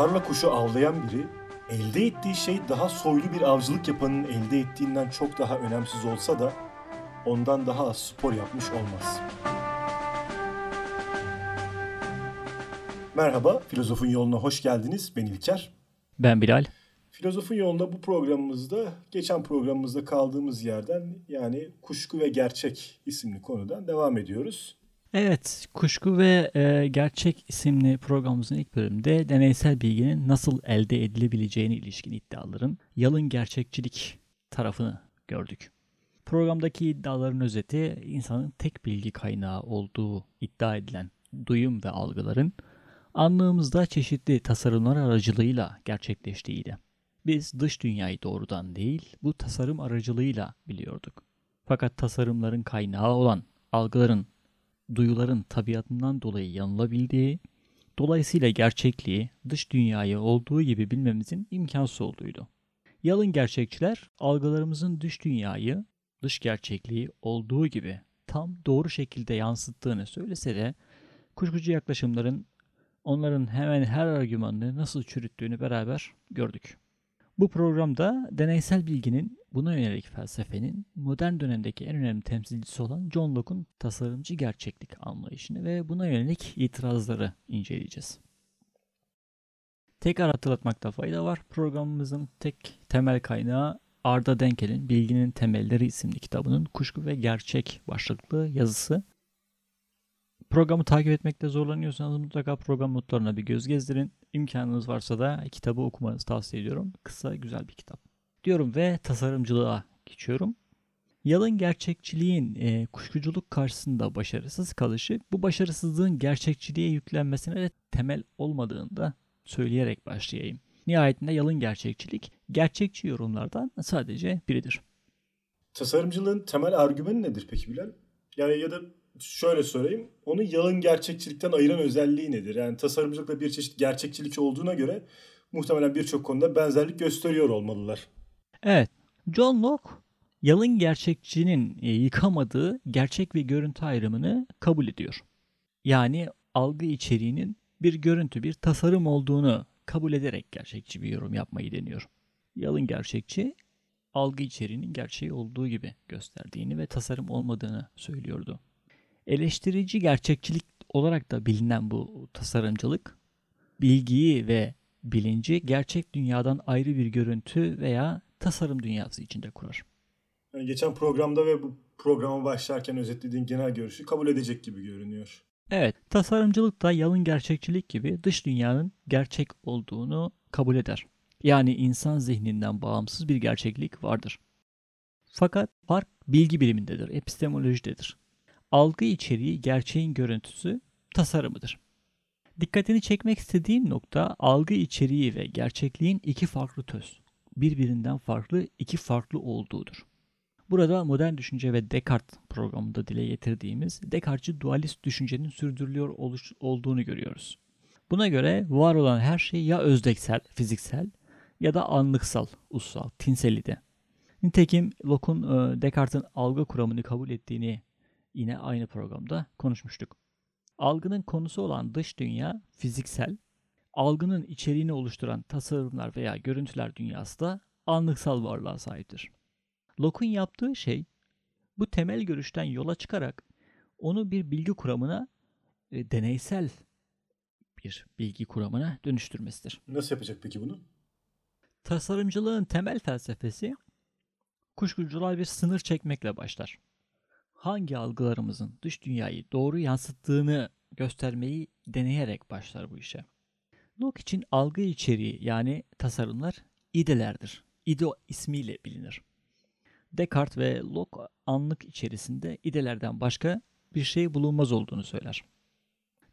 Tarla kuşu avlayan biri, elde ettiği şey daha soylu bir avcılık yapanın elde ettiğinden çok daha önemsiz olsa da ondan daha az spor yapmış olmaz. Merhaba, Filozofun Yoluna hoş geldiniz. Ben İlker. Ben Bilal. Filozofun Yolunda bu programımızda geçen programımızda kaldığımız yerden yani Kuşku ve Gerçek isimli konudan devam ediyoruz. Evet, Kuşku ve e, Gerçek isimli programımızın ilk bölümünde deneysel bilginin nasıl elde edilebileceğine ilişkin iddiaların yalın gerçekçilik tarafını gördük. Programdaki iddiaların özeti insanın tek bilgi kaynağı olduğu iddia edilen duyum ve algıların anlığımızda çeşitli tasarımlar aracılığıyla gerçekleştiğiydi. Biz dış dünyayı doğrudan değil, bu tasarım aracılığıyla biliyorduk. Fakat tasarımların kaynağı olan algıların, duyuların tabiatından dolayı yanılabildiği, dolayısıyla gerçekliği dış dünyayı olduğu gibi bilmemizin imkansız olduğuydu. Yalın gerçekçiler algılarımızın dış dünyayı, dış gerçekliği olduğu gibi tam doğru şekilde yansıttığını söylese de kuşkucu yaklaşımların onların hemen her argümanını nasıl çürüttüğünü beraber gördük. Bu programda deneysel bilginin buna yönelik felsefenin modern dönemdeki en önemli temsilcisi olan John Locke'un tasarımcı gerçeklik anlayışını ve buna yönelik itirazları inceleyeceğiz. Tekrar hatırlatmakta fayda var. Programımızın tek temel kaynağı Arda Denkel'in Bilginin Temelleri isimli kitabının Kuşku ve Gerçek başlıklı yazısı. Programı takip etmekte zorlanıyorsanız mutlaka program notlarına bir göz gezdirin. İmkanınız varsa da kitabı okumanızı tavsiye ediyorum. Kısa, güzel bir kitap. Diyorum ve tasarımcılığa geçiyorum. Yalın gerçekçiliğin e, kuşkuculuk karşısında başarısız kalışı bu başarısızlığın gerçekçiliğe yüklenmesine de temel olmadığını da söyleyerek başlayayım. Nihayetinde yalın gerçekçilik gerçekçi yorumlardan sadece biridir. Tasarımcılığın temel argümanı nedir peki Bilal? Yani ya da şöyle sorayım. Onu yalın gerçekçilikten ayıran özelliği nedir? Yani tasarımcılıkla bir çeşit gerçekçilik olduğuna göre muhtemelen birçok konuda benzerlik gösteriyor olmalılar. Evet. John Locke yalın gerçekçinin e, yıkamadığı gerçek ve görüntü ayrımını kabul ediyor. Yani algı içeriğinin bir görüntü, bir tasarım olduğunu kabul ederek gerçekçi bir yorum yapmayı deniyor. Yalın gerçekçi algı içeriğinin gerçeği olduğu gibi gösterdiğini ve tasarım olmadığını söylüyordu. Eleştirici gerçekçilik olarak da bilinen bu tasarımcılık bilgiyi ve bilinci gerçek dünyadan ayrı bir görüntü veya tasarım dünyası içinde kurar. Yani geçen programda ve bu programa başlarken özetlediğin genel görüşü kabul edecek gibi görünüyor. Evet, tasarımcılık da yalın gerçekçilik gibi dış dünyanın gerçek olduğunu kabul eder. Yani insan zihninden bağımsız bir gerçeklik vardır. Fakat fark bilgi bilimindedir, epistemolojidedir. Algı içeriği gerçeğin görüntüsü tasarımıdır. Dikkatini çekmek istediğim nokta algı içeriği ve gerçekliğin iki farklı töz, birbirinden farklı iki farklı olduğudur. Burada modern düşünce ve Descartes programında dile getirdiğimiz Descartes'ci dualist düşüncenin sürdürülüyor oluş, olduğunu görüyoruz. Buna göre var olan her şey ya özdeksel, fiziksel ya da anlıksal, ussal, tinselide. Nitekim Locke'un e, Descartes'in algı kuramını kabul ettiğini yine aynı programda konuşmuştuk. Algının konusu olan dış dünya fiziksel, algının içeriğini oluşturan tasarımlar veya görüntüler dünyası da anlıksal varlığa sahiptir. Locke'un yaptığı şey bu temel görüşten yola çıkarak onu bir bilgi kuramına e, deneysel bir bilgi kuramına dönüştürmesidir. Nasıl yapacak peki bunu? Tasarımcılığın temel felsefesi kuşkucular bir sınır çekmekle başlar. Hangi algılarımızın dış dünyayı doğru yansıttığını göstermeyi deneyerek başlar bu işe. Locke için algı içeriği yani tasarımlar idelerdir. İde ismiyle bilinir. Descartes ve Locke anlık içerisinde idelerden başka bir şey bulunmaz olduğunu söyler.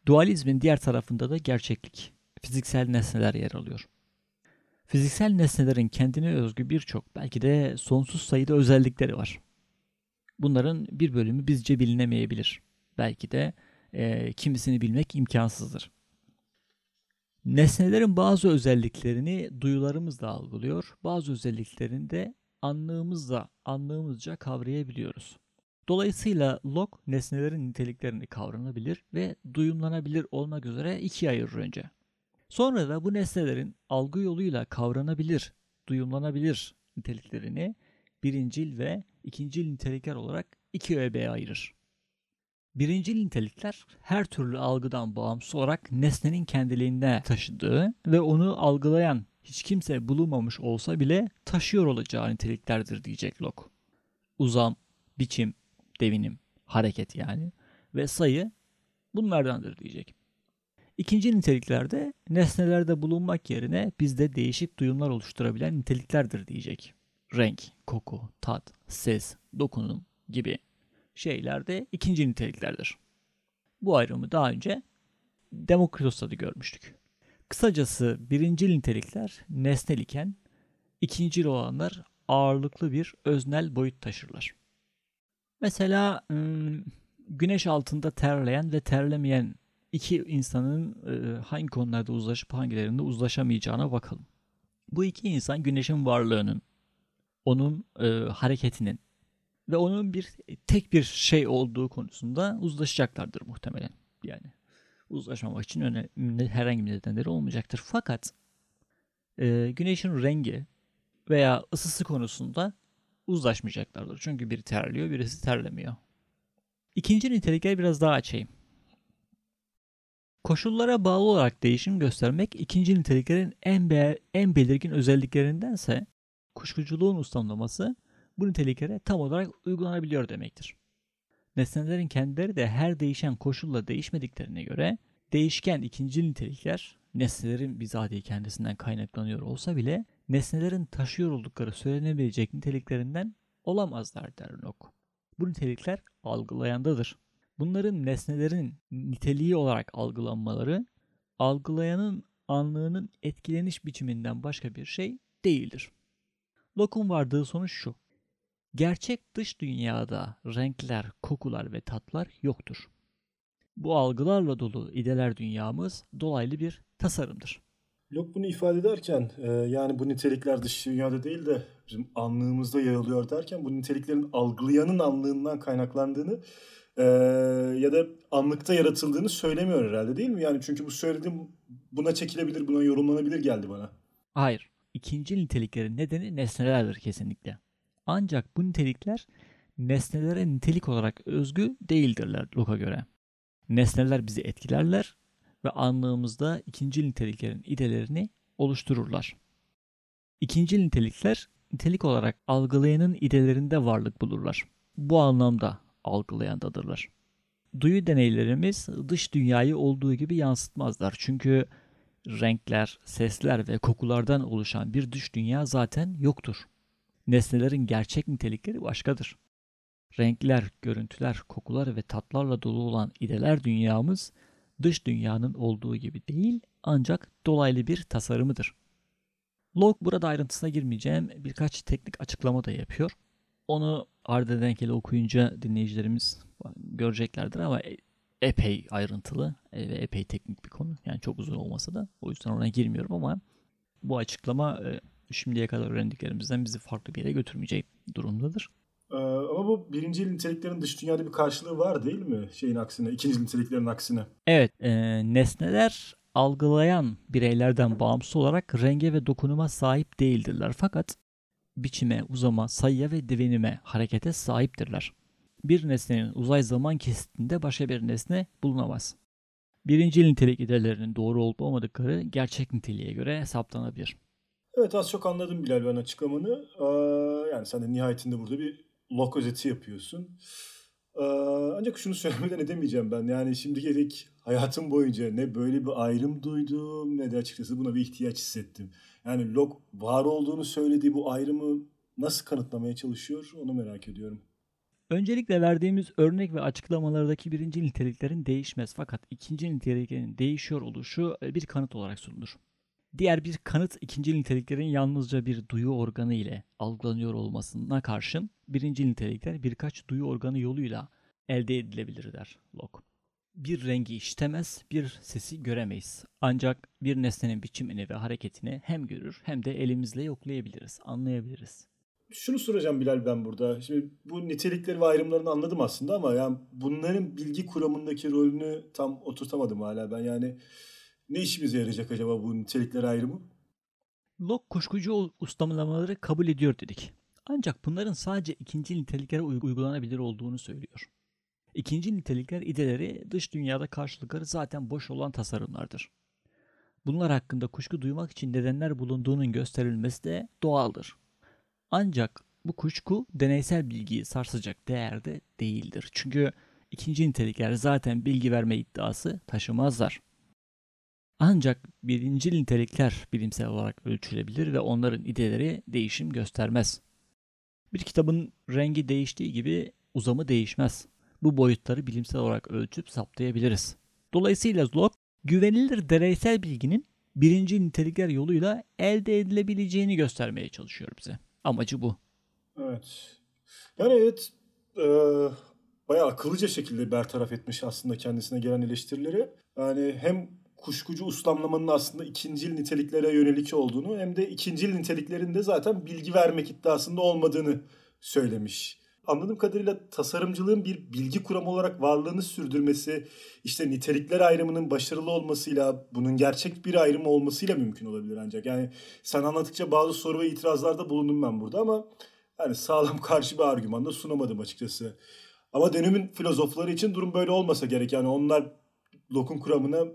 Dualizmin diğer tarafında da gerçeklik fiziksel nesneler yer alıyor. Fiziksel nesnelerin kendine özgü birçok belki de sonsuz sayıda özellikleri var. Bunların bir bölümü bizce bilinemeyebilir. Belki de e, kimisini bilmek imkansızdır. Nesnelerin bazı özelliklerini duyularımızla algılıyor, bazı özelliklerini de anlığımızla, anlığımızca kavrayabiliyoruz. Dolayısıyla Locke nesnelerin niteliklerini kavranabilir ve duyumlanabilir olmak üzere ikiye ayırır önce. Sonra da bu nesnelerin algı yoluyla kavranabilir, duyumlanabilir niteliklerini birincil ve ikincil nitelikler olarak iki öğeye ayırır. Birincil nitelikler her türlü algıdan bağımsız olarak nesnenin kendiliğinde taşıdığı ve onu algılayan hiç kimse bulunmamış olsa bile taşıyor olacağı niteliklerdir diyecek Locke. Uzam, biçim, devinim, hareket yani ve sayı bunlardandır diyecek. İkinci niteliklerde nesnelerde bulunmak yerine bizde değişik duyumlar oluşturabilen niteliklerdir diyecek. Renk, koku, tat, ses, dokunum gibi şeyler de ikinci niteliklerdir. Bu ayrımı daha önce Demokritos'ta da görmüştük. Kısacası birinci nitelikler nesnel iken ikincil olanlar ağırlıklı bir öznel boyut taşırlar. Mesela güneş altında terleyen ve terlemeyen iki insanın hangi konularda uzlaşıp hangilerinde uzlaşamayacağına bakalım. Bu iki insan güneşin varlığının, onun hareketinin ve onun bir tek bir şey olduğu konusunda uzlaşacaklardır muhtemelen. Yani uzlaşmamak için önemli herhangi bir nedenleri olmayacaktır. Fakat e, güneşin rengi veya ısısı konusunda uzlaşmayacaklardır. Çünkü biri terliyor, birisi terlemiyor. İkinci nitelikleri biraz daha açayım. Koşullara bağlı olarak değişim göstermek ikinci niteliklerin en, be en belirgin özelliklerindense kuşkuculuğun ustamlaması bu niteliklere tam olarak uygulanabiliyor demektir. Nesnelerin kendileri de her değişen koşulla değişmediklerine göre değişken ikinci nitelikler nesnelerin bizatihi kendisinden kaynaklanıyor olsa bile nesnelerin taşıyor oldukları söylenebilecek niteliklerinden olamazlar der Locke. Bu nitelikler algılayandadır. Bunların nesnelerin niteliği olarak algılanmaları algılayanın anlığının etkileniş biçiminden başka bir şey değildir. Locke'un vardığı sonuç şu. Gerçek dış dünyada renkler, kokular ve tatlar yoktur. Bu algılarla dolu ideler dünyamız dolaylı bir tasarımdır. Locke bunu ifade ederken e, yani bu nitelikler dış dünyada değil de bizim anlığımızda yayılıyor derken bu niteliklerin algılayanın anlığından kaynaklandığını e, ya da anlıkta yaratıldığını söylemiyor herhalde değil mi? Yani çünkü bu söylediğim buna çekilebilir, buna yorumlanabilir geldi bana. Hayır. İkinci niteliklerin nedeni nesnelerdir kesinlikle. Ancak bu nitelikler nesnelere nitelik olarak özgü değildirler Locke'a göre. Nesneler bizi etkilerler ve anlığımızda ikinci niteliklerin idelerini oluştururlar. İkinci nitelikler nitelik olarak algılayanın idelerinde varlık bulurlar. Bu anlamda algılayandadırlar. Duyu deneylerimiz dış dünyayı olduğu gibi yansıtmazlar. Çünkü renkler, sesler ve kokulardan oluşan bir dış dünya zaten yoktur. Nesnelerin gerçek nitelikleri başkadır. Renkler, görüntüler, kokular ve tatlarla dolu olan ideler dünyamız dış dünyanın olduğu gibi değil ancak dolaylı bir tasarımıdır. Locke burada ayrıntısına girmeyeceğim birkaç teknik açıklama da yapıyor. Onu ardı denkeli okuyunca dinleyicilerimiz göreceklerdir ama e, epey ayrıntılı e, ve epey teknik bir konu. Yani çok uzun olmasa da o yüzden oraya girmiyorum ama bu açıklama e, şimdiye kadar öğrendiklerimizden bizi farklı bir yere götürmeyecek durumdadır. Ee, ama bu birinci niteliklerin dış dünyada bir karşılığı var değil mi? Şeyin aksine, ikinci niteliklerin aksine. Evet, e, nesneler algılayan bireylerden bağımsız olarak renge ve dokunuma sahip değildirler. Fakat biçime, uzama, sayıya ve devinime, harekete sahiptirler. Bir nesnenin uzay zaman kesitinde başka bir nesne bulunamaz. Birinci nitelik idelerinin doğru olup olmadıkları gerçek niteliğe göre hesaplanabilir. Evet az çok anladım Bilal ben açıklamanı. Ee, yani sen de nihayetinde burada bir log özeti yapıyorsun. Ee, ancak şunu söylemeden edemeyeceğim ben. Yani şimdiye dek hayatım boyunca ne böyle bir ayrım duydum ne de açıkçası buna bir ihtiyaç hissettim. Yani log var olduğunu söylediği bu ayrımı nasıl kanıtlamaya çalışıyor onu merak ediyorum. Öncelikle verdiğimiz örnek ve açıklamalardaki birinci niteliklerin değişmez fakat ikinci niteliklerin değişiyor oluşu e, bir kanıt olarak sunulur. Diğer bir kanıt ikinci niteliklerin yalnızca bir duyu organı ile algılanıyor olmasına karşın birinci nitelikler birkaç duyu organı yoluyla elde edilebilir der Locke. Bir rengi işitemez, bir sesi göremeyiz. Ancak bir nesnenin biçimini ve hareketini hem görür hem de elimizle yoklayabiliriz, anlayabiliriz. Şunu soracağım Bilal ben burada. Şimdi bu nitelikleri ve ayrımlarını anladım aslında ama yani bunların bilgi kuramındaki rolünü tam oturtamadım hala ben. Yani ne işimize yarayacak acaba bu nitelikler ayrımı? Locke kuşkucu ustamlamaları kabul ediyor dedik. Ancak bunların sadece ikinci niteliklere uygulanabilir olduğunu söylüyor. İkinci nitelikler ideleri dış dünyada karşılıkları zaten boş olan tasarımlardır. Bunlar hakkında kuşku duymak için nedenler bulunduğunun gösterilmesi de doğaldır. Ancak bu kuşku deneysel bilgiyi sarsacak değerde değildir. Çünkü ikinci nitelikler zaten bilgi verme iddiası taşımazlar. Ancak birinci nitelikler bilimsel olarak ölçülebilir ve onların ideleri değişim göstermez. Bir kitabın rengi değiştiği gibi uzamı değişmez. Bu boyutları bilimsel olarak ölçüp saptayabiliriz. Dolayısıyla Locke güvenilir deneysel bilginin birinci nitelikler yoluyla elde edilebileceğini göstermeye çalışıyor bize. Amacı bu. Evet. Yani evet e, bayağı akıllıca şekilde bertaraf etmiş aslında kendisine gelen eleştirileri. Yani hem kuşkucu uslamlamanın aslında ikincil niteliklere yönelik olduğunu hem de ikincil niteliklerin de zaten bilgi vermek iddiasında olmadığını söylemiş. Anladığım kadarıyla tasarımcılığın bir bilgi kuramı olarak varlığını sürdürmesi, işte nitelikler ayrımının başarılı olmasıyla, bunun gerçek bir ayrımı olmasıyla mümkün olabilir ancak. Yani sen anlattıkça bazı soru ve itirazlarda bulundum ben burada ama yani sağlam karşı bir argüman da sunamadım açıkçası. Ama dönemin filozofları için durum böyle olmasa gerek. Yani onlar Locke'un kuramına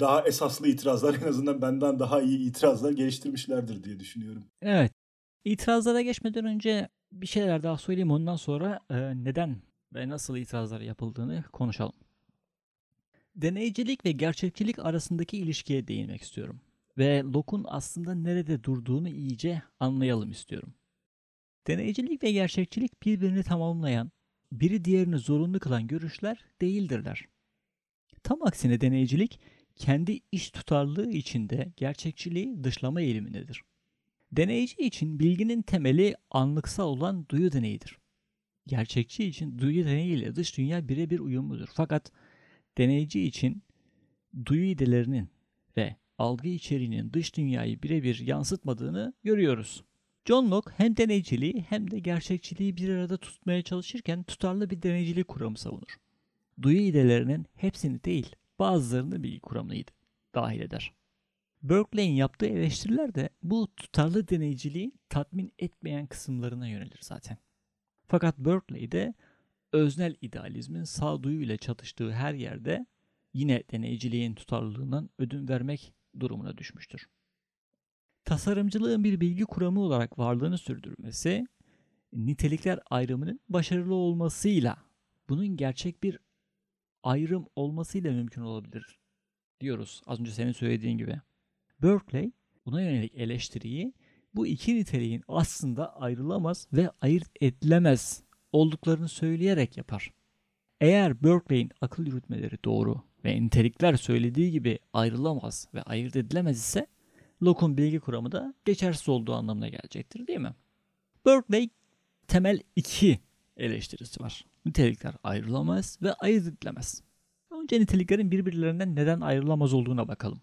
daha esaslı itirazlar en azından benden daha iyi itirazlar geliştirmişlerdir diye düşünüyorum. Evet. İtirazlara geçmeden önce bir şeyler daha söyleyeyim ondan sonra e, neden ve nasıl itirazlar yapıldığını konuşalım. Deneycilik ve gerçekçilik arasındaki ilişkiye değinmek istiyorum. Ve Locke'un aslında nerede durduğunu iyice anlayalım istiyorum. Deneycilik ve gerçekçilik birbirini tamamlayan, biri diğerini zorunlu kılan görüşler değildirler. Tam aksine deneycilik kendi iş tutarlılığı içinde gerçekçiliği dışlama eğilimindedir. Deneyici için bilginin temeli anlıksal olan duyu deneyidir. Gerçekçi için duyu deneyi ile dış dünya birebir uyumludur. Fakat deneyici için duyu idelerinin ve algı içeriğinin dış dünyayı birebir yansıtmadığını görüyoruz. John Locke hem deneyiciliği hem de gerçekçiliği bir arada tutmaya çalışırken tutarlı bir deneycilik kuramı savunur. Duyu idelerinin hepsini değil, bazılarını bilgi kuramına dahil eder. Berkeley'in yaptığı eleştiriler de bu tutarlı deneyiciliği tatmin etmeyen kısımlarına yönelir zaten. Fakat Berkeley'de öznel idealizmin sağduyu ile çatıştığı her yerde yine deneyiciliğin tutarlılığından ödün vermek durumuna düşmüştür. Tasarımcılığın bir bilgi kuramı olarak varlığını sürdürmesi, nitelikler ayrımının başarılı olmasıyla bunun gerçek bir ayrım olmasıyla mümkün olabilir diyoruz az önce senin söylediğin gibi. Berkeley buna yönelik eleştiriyi bu iki niteliğin aslında ayrılamaz ve ayırt edilemez olduklarını söyleyerek yapar. Eğer Berkeley'in akıl yürütmeleri doğru ve nitelikler söylediği gibi ayrılamaz ve ayırt edilemez ise Locke'un bilgi kuramı da geçersiz olduğu anlamına gelecektir değil mi? Berkeley temel iki eleştirisi var. Nitelikler ayrılamaz ve ayırt edilemez. Önce niteliklerin birbirlerinden neden ayrılamaz olduğuna bakalım.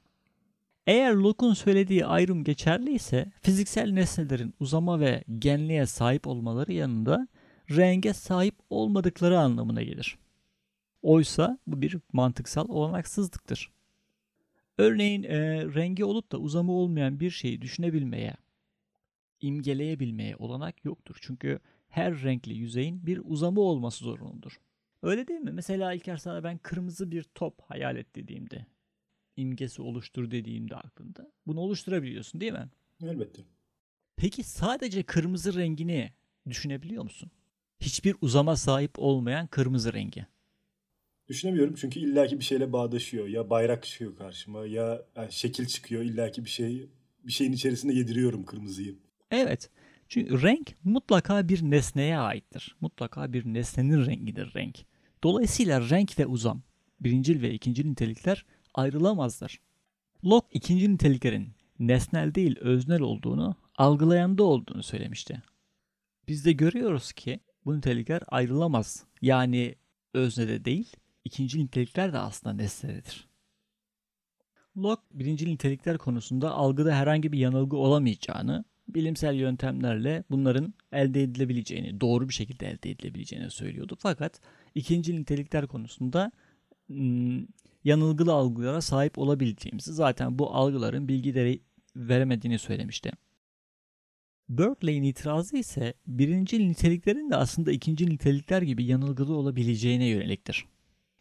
Eğer Locke'un söylediği ayrım geçerli ise fiziksel nesnelerin uzama ve genliğe sahip olmaları yanında renge sahip olmadıkları anlamına gelir. Oysa bu bir mantıksal olanaksızlıktır. Örneğin e, rengi olup da uzamı olmayan bir şeyi düşünebilmeye, imgeleyebilmeye olanak yoktur. Çünkü her renkli yüzeyin bir uzamı olması zorunludur. Öyle değil mi? Mesela İlker sana ben kırmızı bir top hayal et dediğimde imgesi oluştur dediğimde aklında. Bunu oluşturabiliyorsun değil mi? Elbette. Peki sadece kırmızı rengini düşünebiliyor musun? Hiçbir uzama sahip olmayan kırmızı rengi. Düşünemiyorum çünkü illaki bir şeyle bağdaşıyor. Ya bayrak çıkıyor karşıma ya yani şekil çıkıyor illaki bir şey bir şeyin içerisinde yediriyorum kırmızıyı. Evet. Çünkü renk mutlaka bir nesneye aittir. Mutlaka bir nesnenin rengidir renk. Dolayısıyla renk ve uzam, birincil ve ikincil nitelikler ayrılamazlar. Locke ikinci niteliklerin nesnel değil öznel olduğunu, algılayanda olduğunu söylemişti. Biz de görüyoruz ki bu nitelikler ayrılamaz. Yani öznede değil, ikinci nitelikler de aslında nesnededir. Locke birinci nitelikler konusunda algıda herhangi bir yanılgı olamayacağını, bilimsel yöntemlerle bunların elde edilebileceğini, doğru bir şekilde elde edilebileceğini söylüyordu. Fakat ikinci nitelikler konusunda ım, yanılgılı algılara sahip olabileceğimizi zaten bu algıların bilgileri veremediğini söylemişti. Berkeley'in itirazı ise birinci niteliklerin de aslında ikinci nitelikler gibi yanılgılı olabileceğine yöneliktir.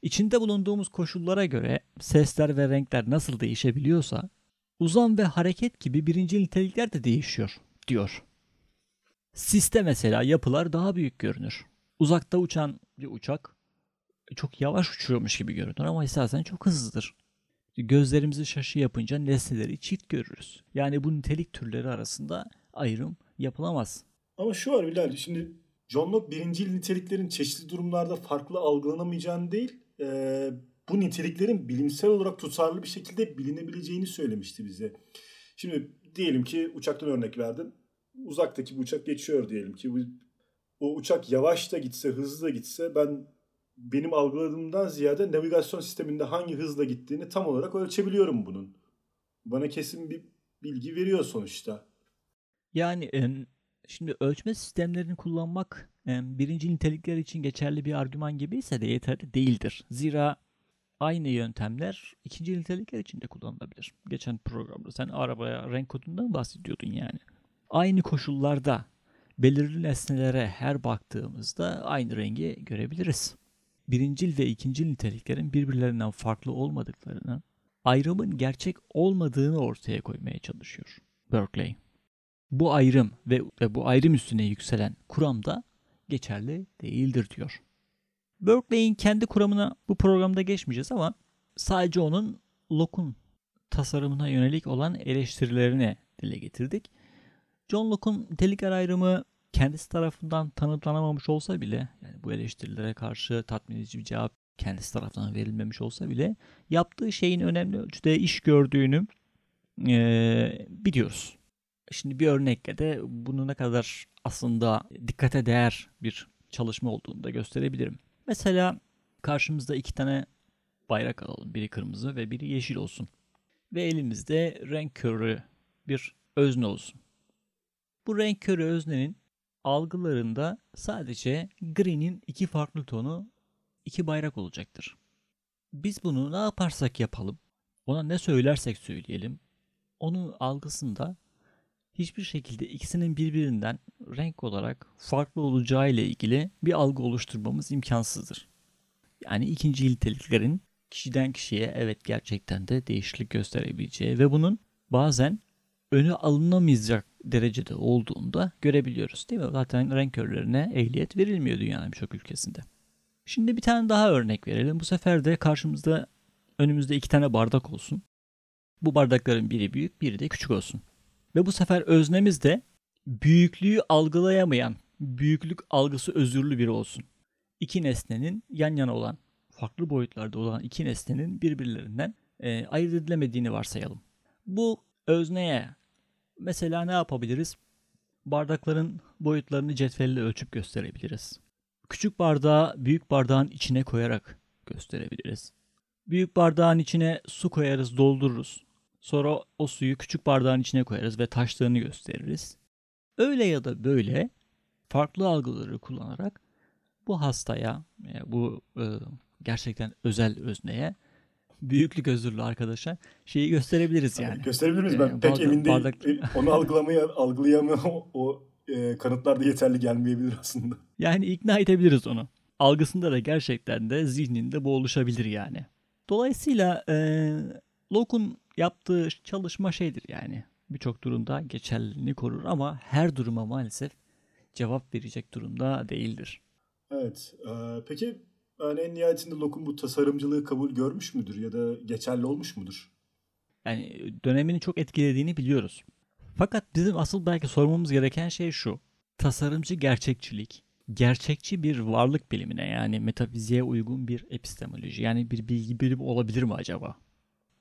İçinde bulunduğumuz koşullara göre sesler ve renkler nasıl değişebiliyorsa uzam ve hareket gibi birinci nitelikler de değişiyor diyor. Siste mesela yapılar daha büyük görünür. Uzakta uçan bir uçak çok yavaş uçuyormuş gibi görünür ama esasen çok hızlıdır. Gözlerimizi şaşı yapınca nesneleri çift görürüz. Yani bu nitelik türleri arasında ayrım yapılamaz. Ama şu var Bilal, şimdi John Locke birincil niteliklerin çeşitli durumlarda farklı algılanamayacağını değil, e, bu niteliklerin bilimsel olarak tutarlı bir şekilde bilinebileceğini söylemişti bize. Şimdi diyelim ki uçaktan örnek verdin. Uzaktaki bir uçak geçiyor diyelim ki. Bu, o uçak yavaş da gitse, hızlı da gitse ben benim algıladığımdan ziyade navigasyon sisteminde hangi hızla gittiğini tam olarak ölçebiliyorum bunun. Bana kesin bir bilgi veriyor sonuçta. Yani şimdi ölçme sistemlerini kullanmak birinci nitelikler için geçerli bir argüman gibi ise de yeterli değildir. Zira aynı yöntemler ikinci nitelikler için de kullanılabilir. Geçen programda sen arabaya renk kodundan bahsediyordun yani. Aynı koşullarda belirli nesnelere her baktığımızda aynı rengi görebiliriz. Birincil ve ikincil niteliklerin birbirlerinden farklı olmadıklarını, ayrımın gerçek olmadığını ortaya koymaya çalışıyor Berkeley. Bu ayrım ve, ve bu ayrım üstüne yükselen kuram da geçerli değildir diyor. Berkeley'in kendi kuramına bu programda geçmeyeceğiz ama sadece onun Locke'un tasarımına yönelik olan eleştirilerini dile getirdik. John Locke'un nitelikler ayrımı kendisi tarafından tanımlanamamış olsa bile yani bu eleştirilere karşı tatmin edici bir cevap kendisi tarafından verilmemiş olsa bile yaptığı şeyin önemli ölçüde iş gördüğünü e, biliyoruz. Şimdi bir örnekle de bunu ne kadar aslında dikkate değer bir çalışma olduğunu da gösterebilirim. Mesela karşımızda iki tane bayrak alalım. Biri kırmızı ve biri yeşil olsun. Ve elimizde renk körü bir özne olsun. Bu renk körü öznenin algılarında sadece gri'nin iki farklı tonu iki bayrak olacaktır. Biz bunu ne yaparsak yapalım, ona ne söylersek söyleyelim, onun algısında hiçbir şekilde ikisinin birbirinden renk olarak farklı olacağı ile ilgili bir algı oluşturmamız imkansızdır. Yani ikinci niteliklerin kişiden kişiye evet gerçekten de değişiklik gösterebileceği ve bunun bazen önü alınamayacak derecede olduğunu da görebiliyoruz değil mi? Zaten renk körlerine ehliyet verilmiyor dünyanın birçok ülkesinde. Şimdi bir tane daha örnek verelim. Bu sefer de karşımızda önümüzde iki tane bardak olsun. Bu bardakların biri büyük, biri de küçük olsun. Ve bu sefer öznemiz de büyüklüğü algılayamayan, büyüklük algısı özürlü biri olsun. İki nesnenin yan yana olan, farklı boyutlarda olan iki nesnenin birbirlerinden e, ayırt edilemediğini varsayalım. Bu özneye mesela ne yapabiliriz? Bardakların boyutlarını cetvelle ölçüp gösterebiliriz. Küçük bardağı büyük bardağın içine koyarak gösterebiliriz. Büyük bardağın içine su koyarız, doldururuz. Sonra o suyu küçük bardağın içine koyarız ve taşlarını gösteririz. Öyle ya da böyle farklı algıları kullanarak bu hastaya, e, bu e, gerçekten özel özneye, büyüklük özürlü arkadaşa şeyi gösterebiliriz yani. Gösterebilir miyiz? Ben ee, pek emin değilim. Bardak... Onu algılamaya, algılayamıyor o, o e, kanıtlar da yeterli gelmeyebilir aslında. Yani ikna edebiliriz onu. Algısında da gerçekten de zihninde bu oluşabilir yani. Dolayısıyla e, Locke'un yaptığı çalışma şeydir yani. Birçok durumda geçerliliğini korur ama her duruma maalesef cevap verecek durumda değildir. Evet. E, peki yani en nihayetinde Locke'un bu tasarımcılığı kabul görmüş müdür ya da geçerli olmuş mudur? Yani dönemini çok etkilediğini biliyoruz. Fakat bizim asıl belki sormamız gereken şey şu. Tasarımcı gerçekçilik, gerçekçi bir varlık bilimine yani metafiziğe uygun bir epistemoloji yani bir bilgi bilimi olabilir mi acaba?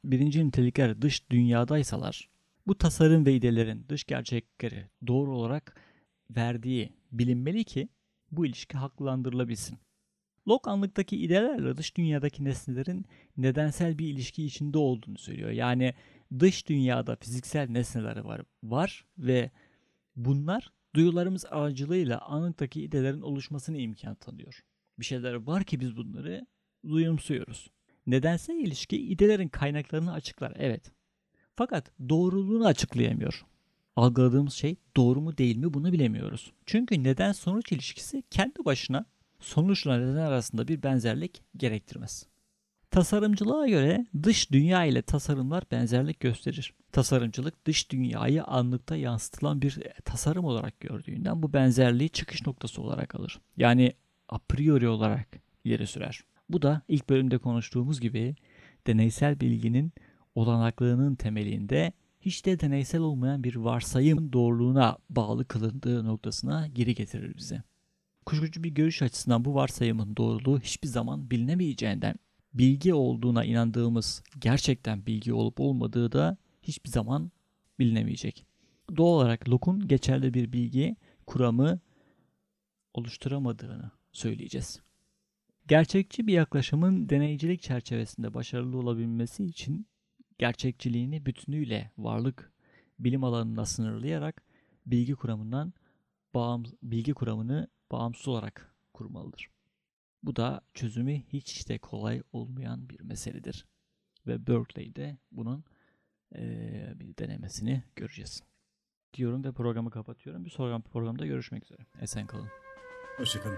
Birinci nitelikler dış dünyadaysalar bu tasarım ve idelerin dış gerçekleri doğru olarak verdiği bilinmeli ki bu ilişki haklandırılabilsin. Locke anlıktaki idelerle dış dünyadaki nesnelerin nedensel bir ilişki içinde olduğunu söylüyor. Yani dış dünyada fiziksel nesneler var, var ve bunlar duyularımız aracılığıyla anlıktaki idelerin oluşmasını imkan tanıyor. Bir şeyler var ki biz bunları duyumsuyoruz. Nedensel ilişki idelerin kaynaklarını açıklar, evet. Fakat doğruluğunu açıklayamıyor. Algıladığımız şey doğru mu değil mi bunu bilemiyoruz. Çünkü neden sonuç ilişkisi kendi başına sonuçla neden arasında bir benzerlik gerektirmez. Tasarımcılığa göre dış dünya ile tasarımlar benzerlik gösterir. Tasarımcılık dış dünyayı anlıkta yansıtılan bir tasarım olarak gördüğünden bu benzerliği çıkış noktası olarak alır. Yani a priori olarak ileri sürer. Bu da ilk bölümde konuştuğumuz gibi deneysel bilginin olanaklığının temelinde hiç de deneysel olmayan bir varsayım doğruluğuna bağlı kılındığı noktasına geri getirir bize. Kuşkucu bir görüş açısından bu varsayımın doğruluğu hiçbir zaman bilinemeyeceğinden bilgi olduğuna inandığımız gerçekten bilgi olup olmadığı da hiçbir zaman bilinemeyecek. Doğal olarak Locke'un geçerli bir bilgi kuramı oluşturamadığını söyleyeceğiz. Gerçekçi bir yaklaşımın deneycilik çerçevesinde başarılı olabilmesi için gerçekçiliğini bütünüyle varlık bilim alanına sınırlayarak bilgi kuramından bağım, bilgi kuramını bağımsız olarak kurmalıdır. Bu da çözümü hiç de kolay olmayan bir meseledir. Ve Berkeley'de bunun e, bir denemesini göreceğiz. Diyorum ve programı kapatıyorum. Bir sonraki programda görüşmek üzere. Esen kalın. Hoşçakalın.